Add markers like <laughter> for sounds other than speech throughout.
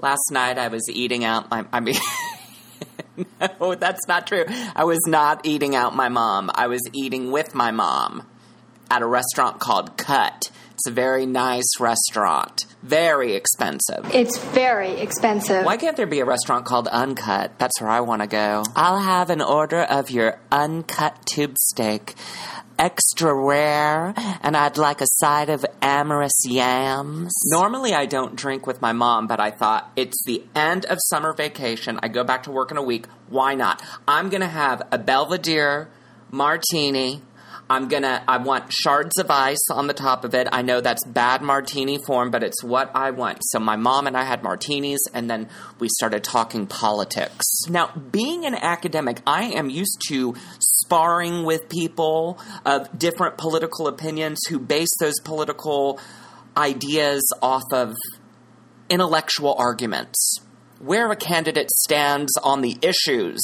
Last night I was eating out my. I mean. <laughs> no, that's not true. I was not eating out my mom. I was eating with my mom at a restaurant called Cut. It's a very nice restaurant. Very expensive. It's very expensive. Why can't there be a restaurant called Uncut? That's where I want to go. I'll have an order of your uncut tube steak. Extra rare, and I'd like a side of amorous yams. Normally, I don't drink with my mom, but I thought it's the end of summer vacation. I go back to work in a week. Why not? I'm gonna have a Belvedere martini I'm gonna, I want shards of ice on the top of it. I know that's bad martini form, but it's what I want. So my mom and I had martinis, and then we started talking politics. Now, being an academic, I am used to sparring with people of different political opinions who base those political ideas off of intellectual arguments. Where a candidate stands on the issues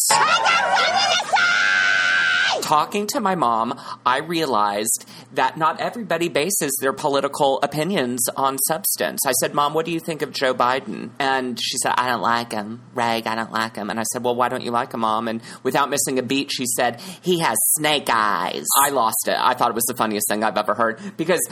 talking to my mom, I realized that not everybody bases their political opinions on substance. I said, Mom, what do you think of Joe Biden? And she said, I don't like him. Reg, I don't like him. And I said, Well, why don't you like him, Mom? And without missing a beat, she said, He has snake eyes. I lost it. I thought it was the funniest thing I've ever heard because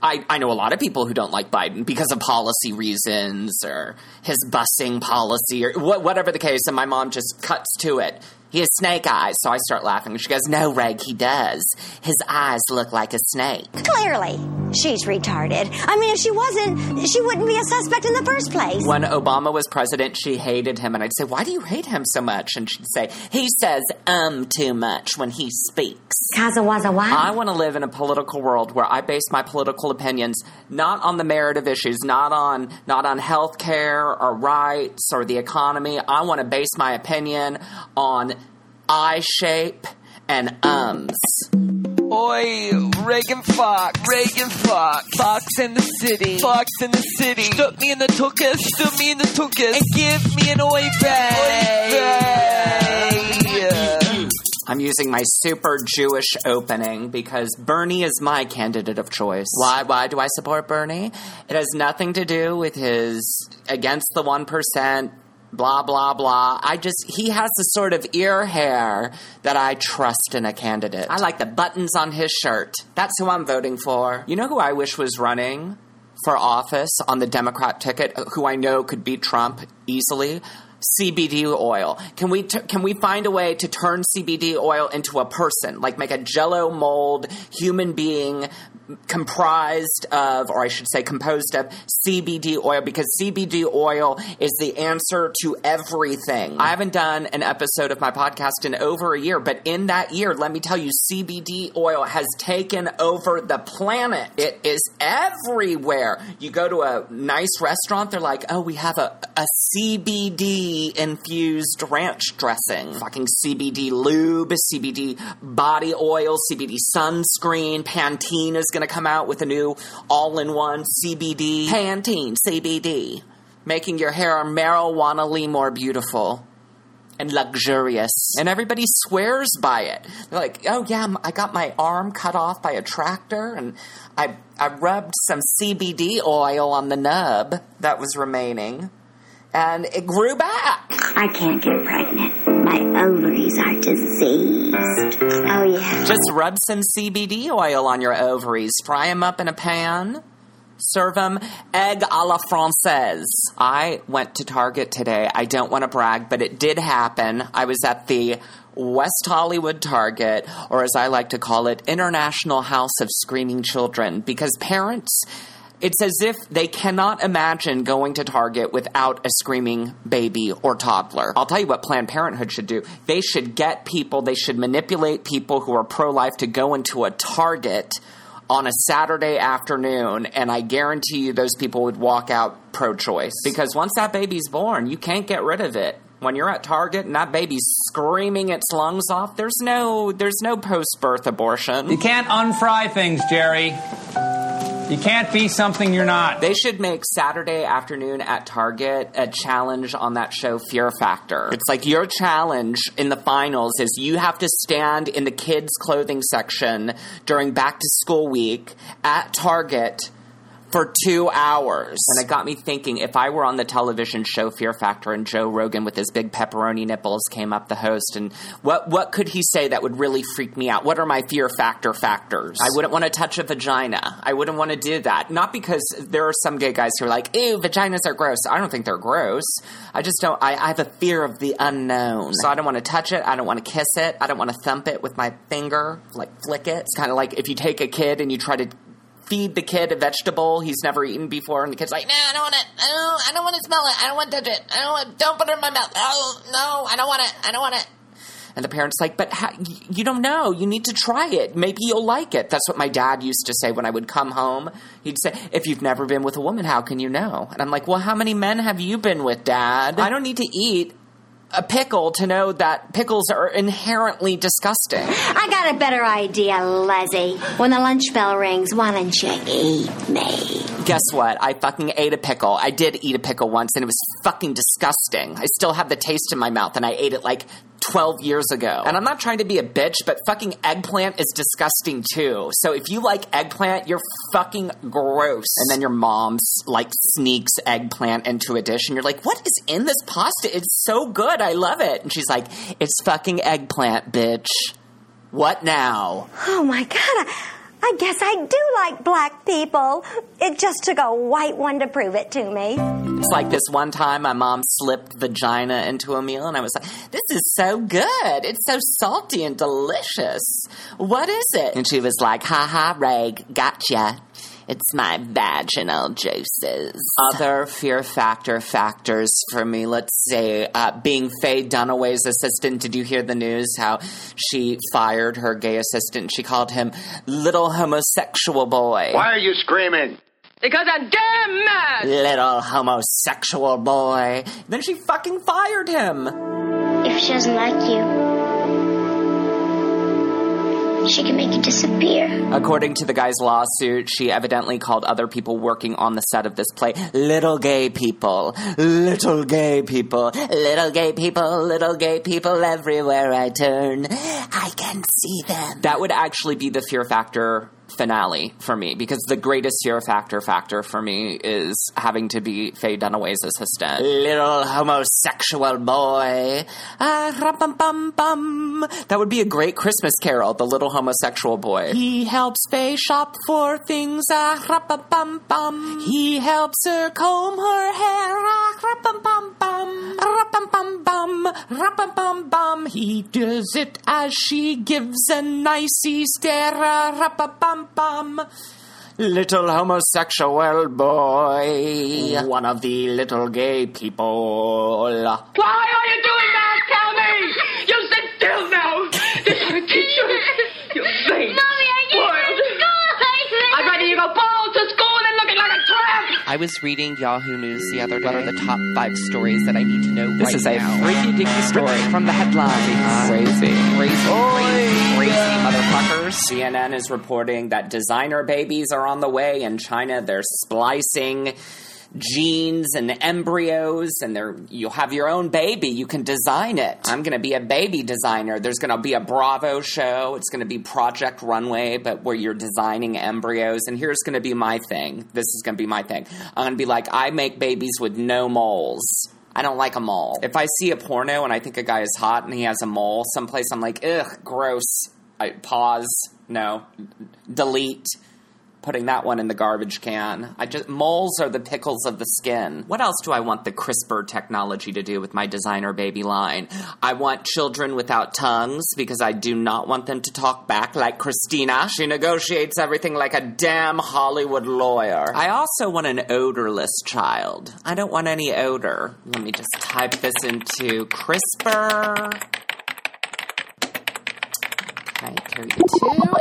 I, I know a lot of people who don't like Biden because of policy reasons or his busing policy or whatever the case. And my mom just cuts to it. He has snake eyes. So I start laughing. She goes, No, Reg, he does. His eyes look like a snake. Clearly, she's retarded. I mean, if she wasn't, she wouldn't be a suspect in the first place. When Obama was president, she hated him. And I'd say, Why do you hate him so much? And she'd say, He says um too much when he speaks. Kazawaza I want to live in a political world where I base my political opinions not on the merit of issues, not on not on health care or rights or the economy. I want to base my opinion on eye shape and ums. Oi, Reagan Fox, Reagan Fox, Fox in the city, Fox in the city. Stuck me in the tuchus, stuck me in the tuchus, and give me an oi vey. I'm using my super Jewish opening because Bernie is my candidate of choice. Why? Why do I support Bernie? It has nothing to do with his against the one percent blah blah blah. I just he has the sort of ear hair that I trust in a candidate. I like the buttons on his shirt. That's who I'm voting for. You know who I wish was running for office on the Democrat ticket, uh, who I know could beat Trump easily? CBD oil. Can we t- can we find a way to turn CBD oil into a person, like make a Jello mold human being comprised of, or I should say, composed of CBD oil because CBD oil is the answer to everything. I haven't done an episode of my podcast in over a year, but in that year, let me tell you, CBD oil has taken over the planet. It is everywhere. You go to a nice restaurant, they're like, oh, we have a, a CBD infused ranch dressing. Fucking CBD lube, CBD body oil, CBD sunscreen, Pantene is going to come out with a new all in one CBD. Pantene CBD. Making your hair marijuana more beautiful and luxurious. And everybody swears by it. They're like, oh yeah, I got my arm cut off by a tractor and I, I rubbed some CBD oil on the nub that was remaining and it grew back. I can't get pregnant. My ovaries are diseased. Oh, yeah. Just rub some CBD oil on your ovaries, fry them up in a pan. Serve them egg a la francaise. I went to Target today. I don't want to brag, but it did happen. I was at the West Hollywood Target, or as I like to call it, International House of Screaming Children, because parents it's as if they cannot imagine going to Target without a screaming baby or toddler. I'll tell you what Planned Parenthood should do. They should get people, they should manipulate people who are pro life to go into a Target on a Saturday afternoon, and I guarantee you those people would walk out pro choice. Because once that baby's born, you can't get rid of it. When you're at Target and that baby's screaming its lungs off, there's no there's no post birth abortion. You can't unfry things, Jerry. You can't be something you're not. They should make Saturday afternoon at Target a challenge on that show Fear Factor. It's like your challenge in the finals is you have to stand in the kids' clothing section during back to school week at Target for two hours. And it got me thinking if I were on the television show Fear Factor and Joe Rogan with his big pepperoni nipples came up the host, and what, what could he say that would really freak me out? What are my fear factor factors? I wouldn't want to touch a vagina. I wouldn't want to do that. Not because there are some gay guys who are like, ew, vaginas are gross. I don't think they're gross. I just don't, I, I have a fear of the unknown. So I don't want to touch it. I don't want to kiss it. I don't want to thump it with my finger, like flick it. It's kind of like if you take a kid and you try to feed the kid a vegetable he's never eaten before, and the kid's like, "No, I don't want it. I don't. I don't want to smell it. I don't want to touch it. I don't want. Don't put it in my mouth. Oh no, I don't want it. I don't want it." And the parent's like, "But you don't know. You need to try it. Maybe you'll like it." That's what my dad used to say when I would come home. He'd say, "If you've never been with a woman, how can you know?" And I'm like, "Well, how many men have you been with, Dad? I don't need to eat." A pickle to know that pickles are inherently disgusting. I got a better idea, Leslie. When the lunch bell rings, why don't you eat me? Guess what? I fucking ate a pickle. I did eat a pickle once and it was fucking disgusting. I still have the taste in my mouth and I ate it like 12 years ago. And I'm not trying to be a bitch, but fucking eggplant is disgusting too. So if you like eggplant, you're fucking gross. And then your mom like sneaks eggplant into a dish and you're like, what is in this pasta? It's so good. I love it. And she's like, it's fucking eggplant, bitch. What now? Oh my god, I, I guess I do like black people. It just took a white one to prove it to me. It's like this one time my mom slipped vagina into a meal and I was like, this is so good. It's so salty and delicious. What is it? And she was like, ha ha, Ray, gotcha. It's my vaginal juices. Other fear factor factors for me, let's say, uh, being Faye Dunaway's assistant. Did you hear the news how she fired her gay assistant? She called him little homosexual boy. Why are you screaming? Because I'm damn mad. Little homosexual boy. Then she fucking fired him. If she doesn't like you, she can make you disappear. According to the guy's lawsuit, she evidently called other people working on the set of this play little gay people. Little gay people. Little gay people. Little gay people everywhere I turn. I can see them. That would actually be the fear factor finale for me because the greatest fear factor factor for me is having to be Faye Dunaway's assistant. Little homosexual boy. Ah, rum-bum-bum-bum. That would be a great Christmas carol, The Little Homosexual Boy. He helps Faye shop for things. Ah, rum-bum-bum-bum. He helps her comb her hair. Ah, rum-bum-bum-bum. Rum-bum-bum-bum. Rum-bum-bum-bum. He does it as she gives a nicey stare. Ah, rum-bum-bum-bum. Little homosexual boy, one of the little gay people. Why are you doing that? Tell me. You sit still now. This ought to teach you. You vain. Mommy, I didn't Wild. go. I'd rather you go bald to school than looking like a tramp. I was reading Yahoo News the other day. What are the top five stories that I need to know This right is a now? freaky dicky story from the headlines. Crazy. Crazy, oh crazy, crazy motherfuckers. CNN is reporting that designer babies are on the way in China. They're splicing genes and embryos and they're you'll have your own baby you can design it i'm going to be a baby designer there's going to be a bravo show it's going to be project runway but where you're designing embryos and here's going to be my thing this is going to be my thing i'm going to be like i make babies with no moles I don't like a mole. If I see a porno and I think a guy is hot and he has a mole someplace, I'm like, ugh, gross. I pause. No. Delete. Putting that one in the garbage can. I just moles are the pickles of the skin. What else do I want the CRISPR technology to do with my designer baby line? I want children without tongues because I do not want them to talk back like Christina. She negotiates everything like a damn Hollywood lawyer. I also want an odorless child. I don't want any odor. Let me just type this into CRISPR. Okay, 32,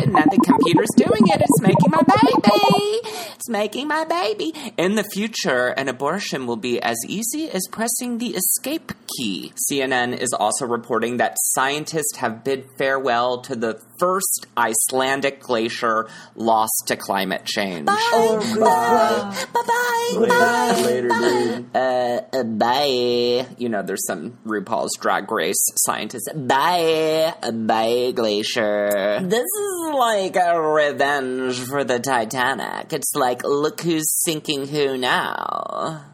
and then the computer's doing it. It's making my baby. It's making my baby. In the future, an abortion will be as easy as pressing the escape key. CNN is also reporting that scientists have bid farewell to the first Icelandic glacier lost to climate change. Bye. bye. Bye. Bye. Later, dude. Uh, uh, bye. You know, there's some RuPaul's Drag Race scientists. Bye. Bye, glacier. Iceberg. This is like a revenge for the Titanic. It's like, look who's sinking who now.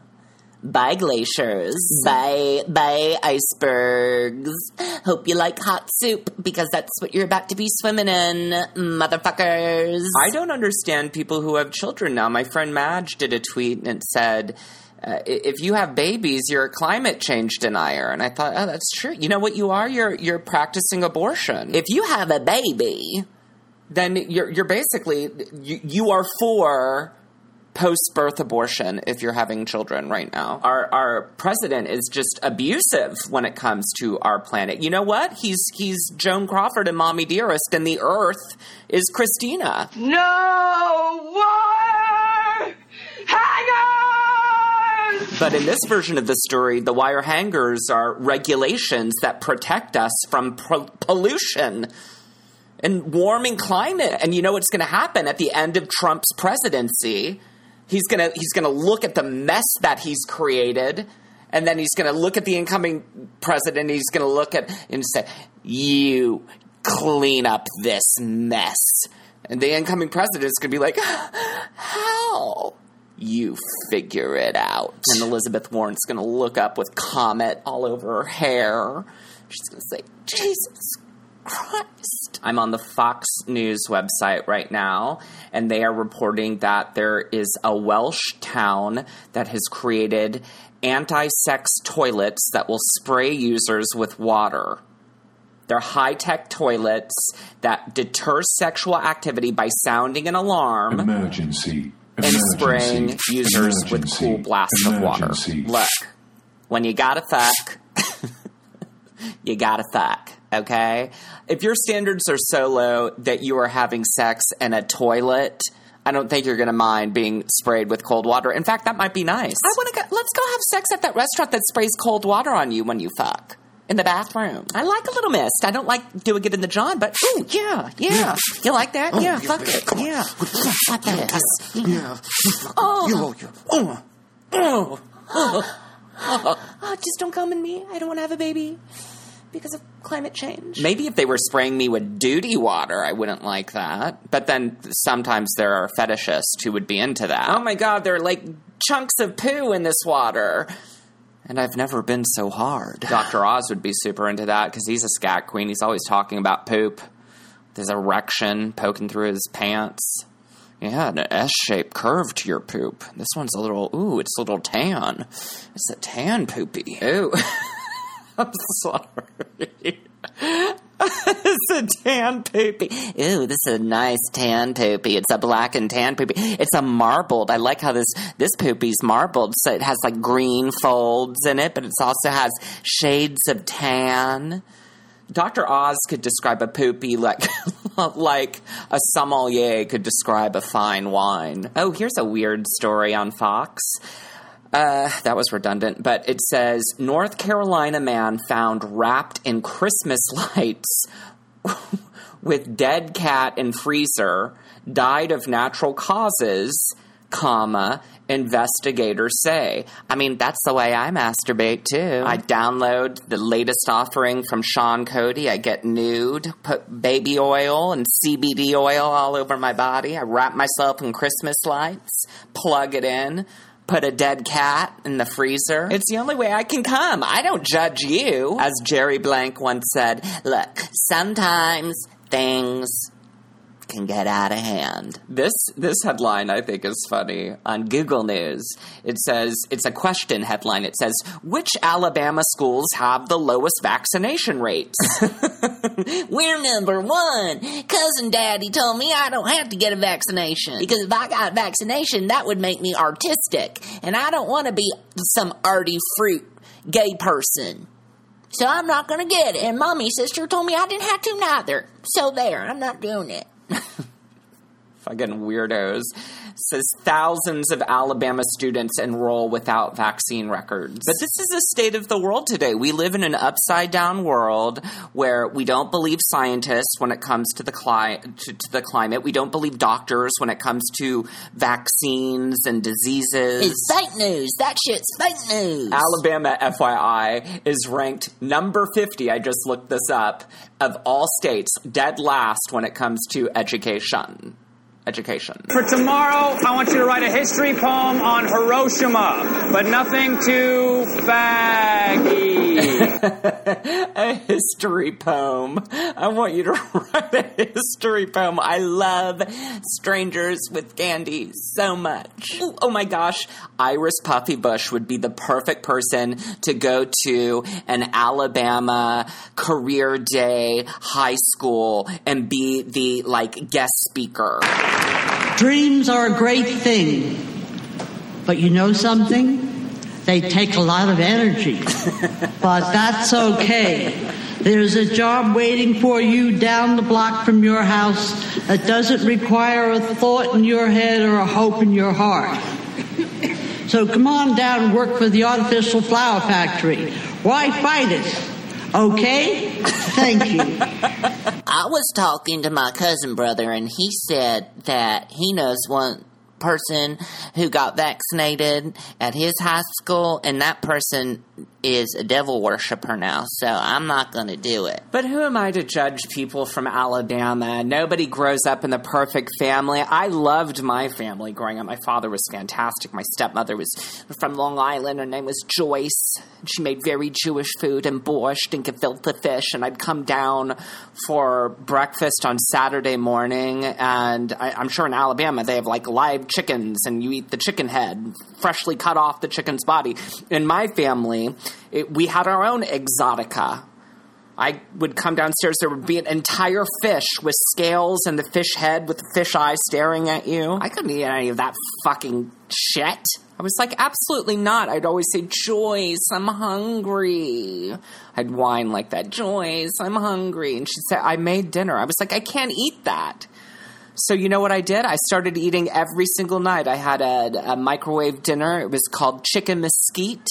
Bye glaciers. Mm-hmm. Bye, bye icebergs. Hope you like hot soup because that's what you're about to be swimming in, motherfuckers. I don't understand people who have children now. My friend Madge did a tweet and it said, uh, if you have babies, you're a climate change denier. And I thought, oh, that's true. You know what you are? You're you're practicing abortion. If you have a baby, then you're you're basically you, you are for post birth abortion if you're having children right now. Our our president is just abusive when it comes to our planet. You know what? He's he's Joan Crawford and Mommy Dearest, and the Earth is Christina. No wire hangers! But in this version of the story, the wire hangers are regulations that protect us from pro- pollution and warming climate. And you know what's going to happen at the end of Trump's presidency? He's going to he's going to look at the mess that he's created and then he's going to look at the incoming president he's going to look at and say, "You clean up this mess." And the incoming president is going to be like, <gasps> "How?" You figure it out. And Elizabeth Warren's going to look up with Comet all over her hair. She's going to say, Jesus Christ. I'm on the Fox News website right now, and they are reporting that there is a Welsh town that has created anti sex toilets that will spray users with water. They're high tech toilets that deter sexual activity by sounding an alarm Emergency. And Emergency. spraying users with Emergency. cool blasts of water. Look, when you gotta fuck, <laughs> you gotta fuck, okay? If your standards are so low that you are having sex in a toilet, I don't think you're gonna mind being sprayed with cold water. In fact, that might be nice. I wanna go, let's go have sex at that restaurant that sprays cold water on you when you fuck. In the bathroom. I like a little mist. I don't like doing it in the John, but ooh, yeah, yeah. You like that? Oh, yeah, fuck it. Yeah. Fuck that. Yeah. Oh. Yo, yo. Oh. Oh. Oh, just don't come in me. I don't want to have a baby because of climate change. Maybe if they were spraying me with duty water, I wouldn't like that. But then sometimes there are fetishists who would be into that. Oh my god, there are like chunks of poo in this water. And I've never been so hard. <laughs> Dr. Oz would be super into that because he's a scat queen. He's always talking about poop. There's erection poking through his pants. Yeah, an S shaped curve to your poop. This one's a little, ooh, it's a little tan. It's a tan poopy. Ooh. <laughs> I'm sorry. <laughs> it's a tan poopy. Ooh, this is a nice tan poopy. It's a black and tan poopy. It's a marbled. I like how this this poopy's marbled, so it has like green folds in it, but it also has shades of tan. Dr. Oz could describe a poopy like <laughs> like a sommelier could describe a fine wine. Oh, here's a weird story on Fox. Uh, that was redundant, but it says North Carolina man found wrapped in Christmas <laughs> lights with dead cat in freezer died of natural causes, comma, investigators say. I mean, that's the way I masturbate too. I download the latest offering from Sean Cody. I get nude, put baby oil and CBD oil all over my body. I wrap myself in Christmas lights, plug it in. Put a dead cat in the freezer. It's the only way I can come. I don't judge you. As Jerry Blank once said, look, sometimes things can get out of hand. This this headline I think is funny on Google News. It says it's a question headline. It says which Alabama schools have the lowest vaccination rates? <laughs> We're number one. Cousin Daddy told me I don't have to get a vaccination because if I got a vaccination, that would make me artistic, and I don't want to be some arty fruit gay person. So I'm not gonna get it. And mommy sister told me I didn't have to neither. So there, I'm not doing it. <laughs> Fucking weirdos. Says thousands of Alabama students enroll without vaccine records. But this is the state of the world today. We live in an upside down world where we don't believe scientists when it comes to the cli- to, to the climate. We don't believe doctors when it comes to vaccines and diseases. It's fake news. That shit's fake news. Alabama, FYI, is ranked number 50. I just looked this up of all states, dead last when it comes to education. Education. For tomorrow, I want you to write a history poem on Hiroshima, but nothing too faggy. <laughs> a history poem. I want you to <laughs> write a history poem. I love strangers with candy so much. Ooh, oh my gosh. Iris Puffybush would be the perfect person to go to an Alabama career day high school and be the like guest speaker. Dreams are a great thing, but you know something? They take a lot of energy. <laughs> but that's okay. There's a job waiting for you down the block from your house that doesn't require a thought in your head or a hope in your heart. So come on down and work for the artificial flower factory. Why fight it? Okay? Thank you. <laughs> I was talking to my cousin brother, and he said that he knows one person who got vaccinated at his high school, and that person is a devil worshiper now, so I'm not going to do it. But who am I to judge people from Alabama? Nobody grows up in the perfect family. I loved my family growing up. My father was fantastic. My stepmother was from Long Island. Her name was Joyce. She made very Jewish food and borscht and gefilte fish. And I'd come down for breakfast on Saturday morning. And I, I'm sure in Alabama they have like live chickens, and you eat the chicken head, freshly cut off the chicken's body. In my family, it, we had our own exotica. I would come downstairs, there would be an entire fish with scales and the fish head with the fish eye staring at you. I couldn't eat any of that fucking shit. I was like, absolutely not. I'd always say, Joyce, I'm hungry. I'd whine like that, Joyce, I'm hungry. And she'd say, I made dinner. I was like, I can't eat that. So you know what I did? I started eating every single night. I had a, a microwave dinner. It was called chicken mesquite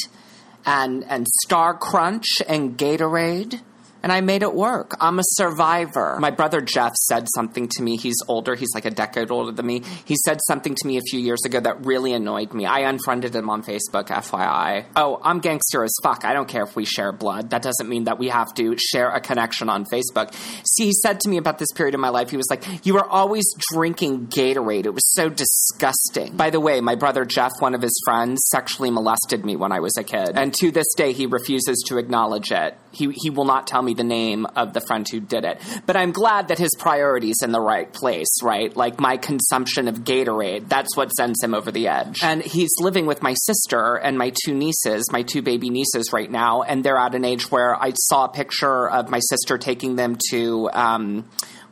and and Star Crunch and Gatorade. And I made it work. I'm a survivor. My brother Jeff said something to me. He's older. He's like a decade older than me. He said something to me a few years ago that really annoyed me. I unfriended him on Facebook, FYI. Oh, I'm gangster as fuck. I don't care if we share blood. That doesn't mean that we have to share a connection on Facebook. See, he said to me about this period of my life, he was like, You were always drinking Gatorade. It was so disgusting. By the way, my brother Jeff, one of his friends, sexually molested me when I was a kid. And to this day, he refuses to acknowledge it. He, he will not tell me the name of the friend who did it. But I'm glad that his priorities in the right place, right? Like my consumption of Gatorade, that's what sends him over the edge. And he's living with my sister and my two nieces, my two baby nieces right now, and they're at an age where I saw a picture of my sister taking them to um,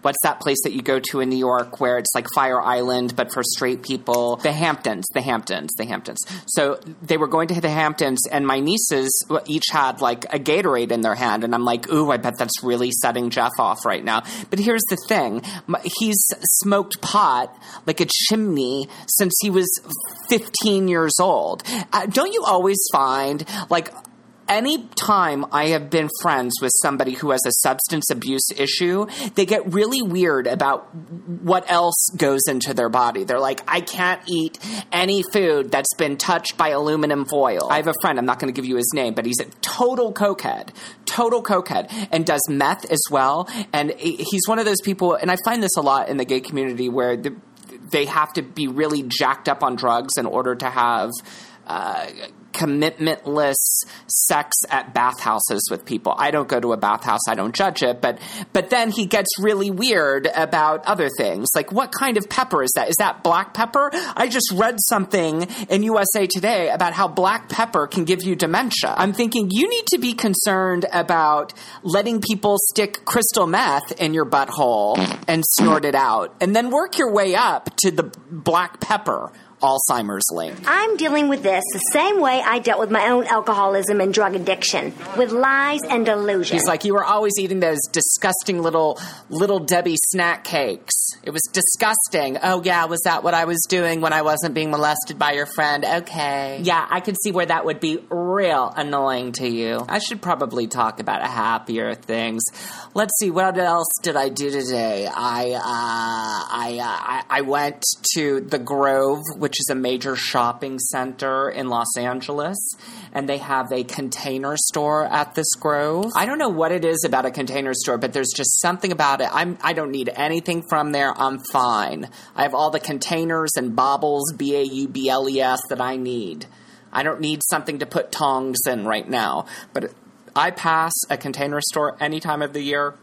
what's that place that you go to in New York where it's like Fire Island, but for straight people? The Hamptons, the Hamptons, the Hamptons. So they were going to the Hamptons, and my nieces each had like a Gatorade in their hand, and I'm like, ooh, I bet that's really setting Jeff off right now. But here's the thing he's smoked pot like a chimney since he was 15 years old. Uh, don't you always find like any time I have been friends with somebody who has a substance abuse issue, they get really weird about what else goes into their body. They're like, I can't eat any food that's been touched by aluminum foil. I have a friend, I'm not going to give you his name, but he's a total cokehead, total cokehead, and does meth as well. And he's one of those people, and I find this a lot in the gay community where the, they have to be really jacked up on drugs in order to have. Uh, commitmentless sex at bathhouses with people. I don't go to a bathhouse, I don't judge it, but but then he gets really weird about other things. Like what kind of pepper is that? Is that black pepper? I just read something in USA Today about how black pepper can give you dementia. I'm thinking you need to be concerned about letting people stick crystal meth in your butthole and snort it out and then work your way up to the black pepper Alzheimer's link. I'm dealing with this the same way I dealt with my own alcoholism and drug addiction, with lies and delusions. He's like, you were always eating those disgusting little little Debbie snack cakes. It was disgusting. Oh yeah, was that what I was doing when I wasn't being molested by your friend? Okay. Yeah, I could see where that would be real annoying to you. I should probably talk about happier things. Let's see, what else did I do today? I uh, I, uh, I I went to the Grove, which is a major shopping center in Los Angeles, and they have a container store at this Grove. I don't know what it is about a container store, but there's just something about it. I'm I don't need anything from there. I'm fine. I have all the containers and baubles, B A U B L E S that I need. I don't need something to put tongs in right now, but I pass a container store any time of the year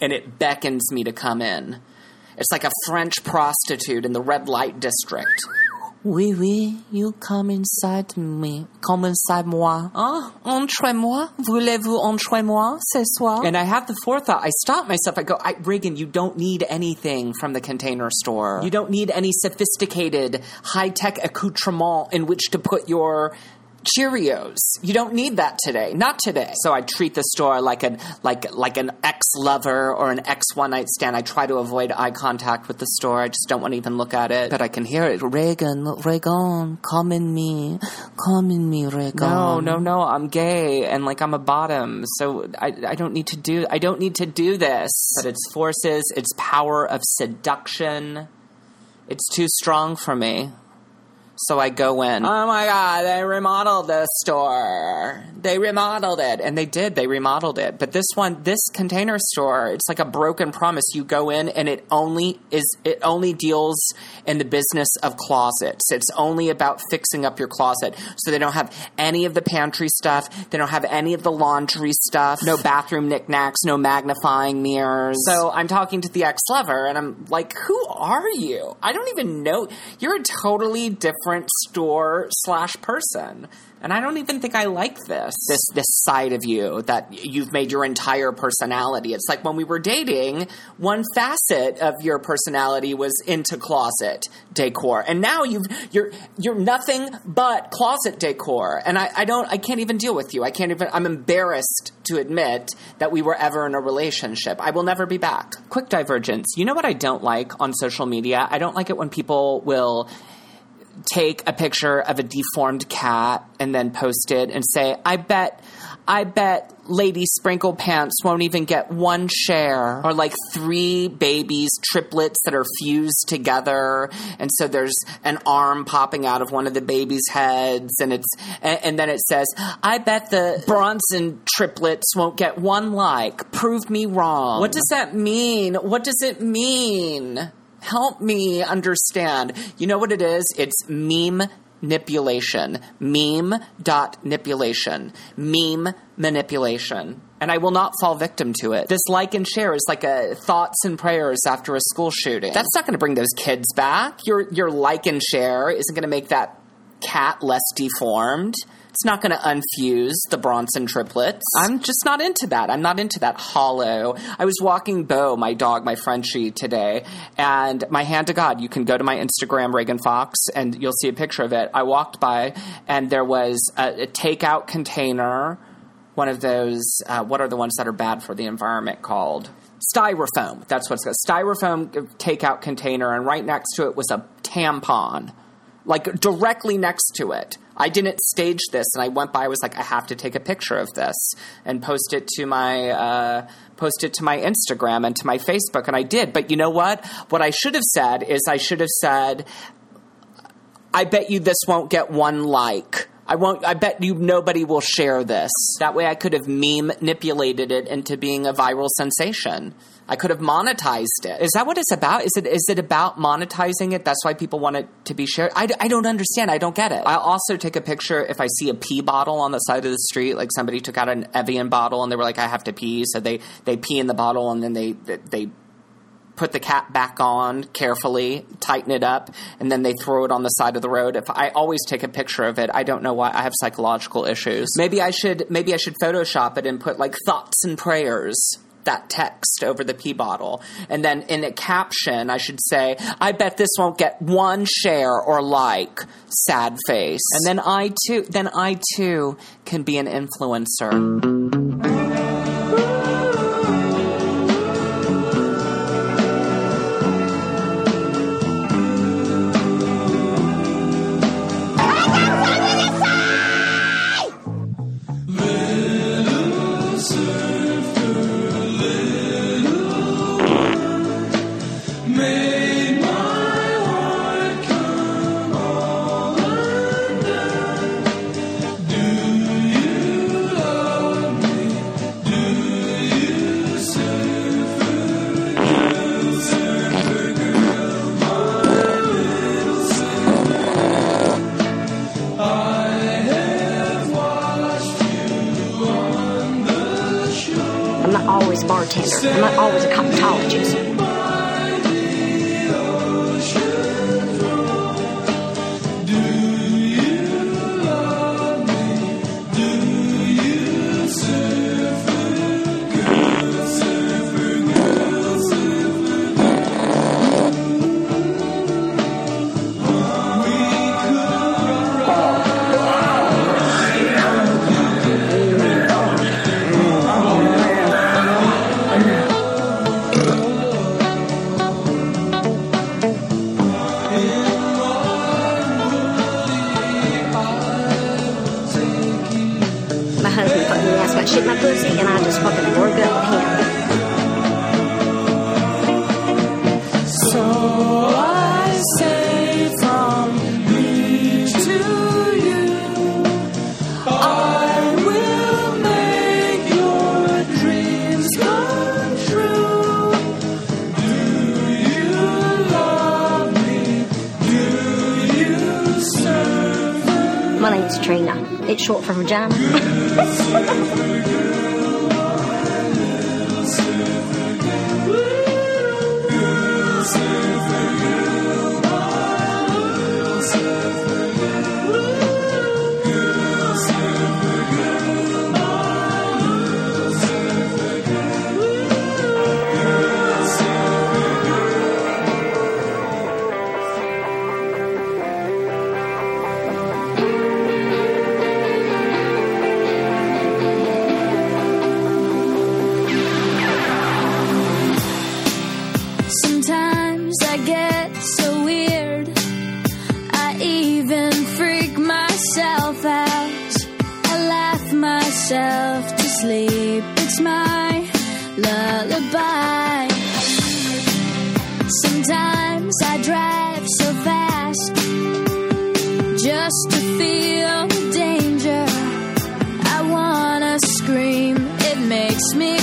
and it beckons me to come in. It's like a French prostitute in the red light district. Oui, oui, you come inside me. Come inside moi. Ah, entrez-moi. Voulez-vous entrez-moi ce soir? And I have the forethought. I stop myself. I go, I, Reagan, you don't need anything from the container store. You don't need any sophisticated, high tech accoutrement in which to put your Cheerios. You don't need that today. Not today. So I treat the store like an like like an ex lover or an ex one night stand. I try to avoid eye contact with the store. I just don't want to even look at it. But I can hear it. Reagan, Reagan, come in me, come in me, Reagan. No, no, no. I'm gay and like I'm a bottom. So I I don't need to do I don't need to do this. But its forces, its power of seduction, it's too strong for me. So I go in. Oh my god, they remodeled this store. They remodeled it. And they did, they remodeled it. But this one, this container store, it's like a broken promise. You go in and it only is it only deals in the business of closets. It's only about fixing up your closet. So they don't have any of the pantry stuff. They don't have any of the laundry stuff. No bathroom knickknacks, no magnifying mirrors. So I'm talking to the ex lover and I'm like, who are you? I don't even know. You're a totally different store slash person. And I don't even think I like this. This this side of you that you've made your entire personality. It's like when we were dating, one facet of your personality was into closet decor. And now you've you're you're nothing but closet decor. And I, I don't I can't even deal with you. I can't even I'm embarrassed to admit that we were ever in a relationship. I will never be back. Quick divergence. You know what I don't like on social media? I don't like it when people will take a picture of a deformed cat and then post it and say, I bet, I bet Lady Sprinkle Pants won't even get one share. Or like three babies, triplets that are fused together. And so there's an arm popping out of one of the babies' heads. And it's, and, and then it says, I bet the Bronson triplets won't get one like. Prove me wrong. What does that mean? What does it mean? Help me understand. You know what it is? It's meme manipulation. Meme dot manipulation. Meme manipulation. And I will not fall victim to it. This like and share is like a thoughts and prayers after a school shooting. That's not going to bring those kids back. Your your like and share isn't going to make that cat less deformed. It's not going to unfuse the Bronson triplets. I'm just not into that. I'm not into that hollow. I was walking Bo, my dog, my Frenchie, today, and my hand to God, you can go to my Instagram, Reagan Fox, and you'll see a picture of it. I walked by, and there was a, a takeout container, one of those, uh, what are the ones that are bad for the environment called? Styrofoam. That's what's called. Styrofoam takeout container, and right next to it was a tampon. Like directly next to it. I didn't stage this, and I went by. I was like, I have to take a picture of this and post it to my uh, post it to my Instagram and to my Facebook, and I did. But you know what? What I should have said is I should have said, I bet you this won't get one like. I won't. I bet you nobody will share this. That way, I could have meme manipulated it into being a viral sensation. I could have monetized it. Is that what it's about? Is it is it about monetizing it? That's why people want it to be shared. I, I don't understand. I don't get it. I'll also take a picture if I see a pee bottle on the side of the street. Like somebody took out an Evian bottle and they were like, "I have to pee," so they they pee in the bottle and then they they put the cap back on carefully, tighten it up, and then they throw it on the side of the road. If I always take a picture of it, I don't know why I have psychological issues. Maybe I should maybe I should Photoshop it and put like thoughts and prayers. That text over the pee bottle. And then in a caption, I should say, I bet this won't get one share or like, sad face. And then I too, then I too can be an influencer. Always a bartender. I'm not always a cosmetologist. Short for vagina. <laughs> My lullaby. Sometimes I drive so fast just to feel the danger. I wanna scream. It makes me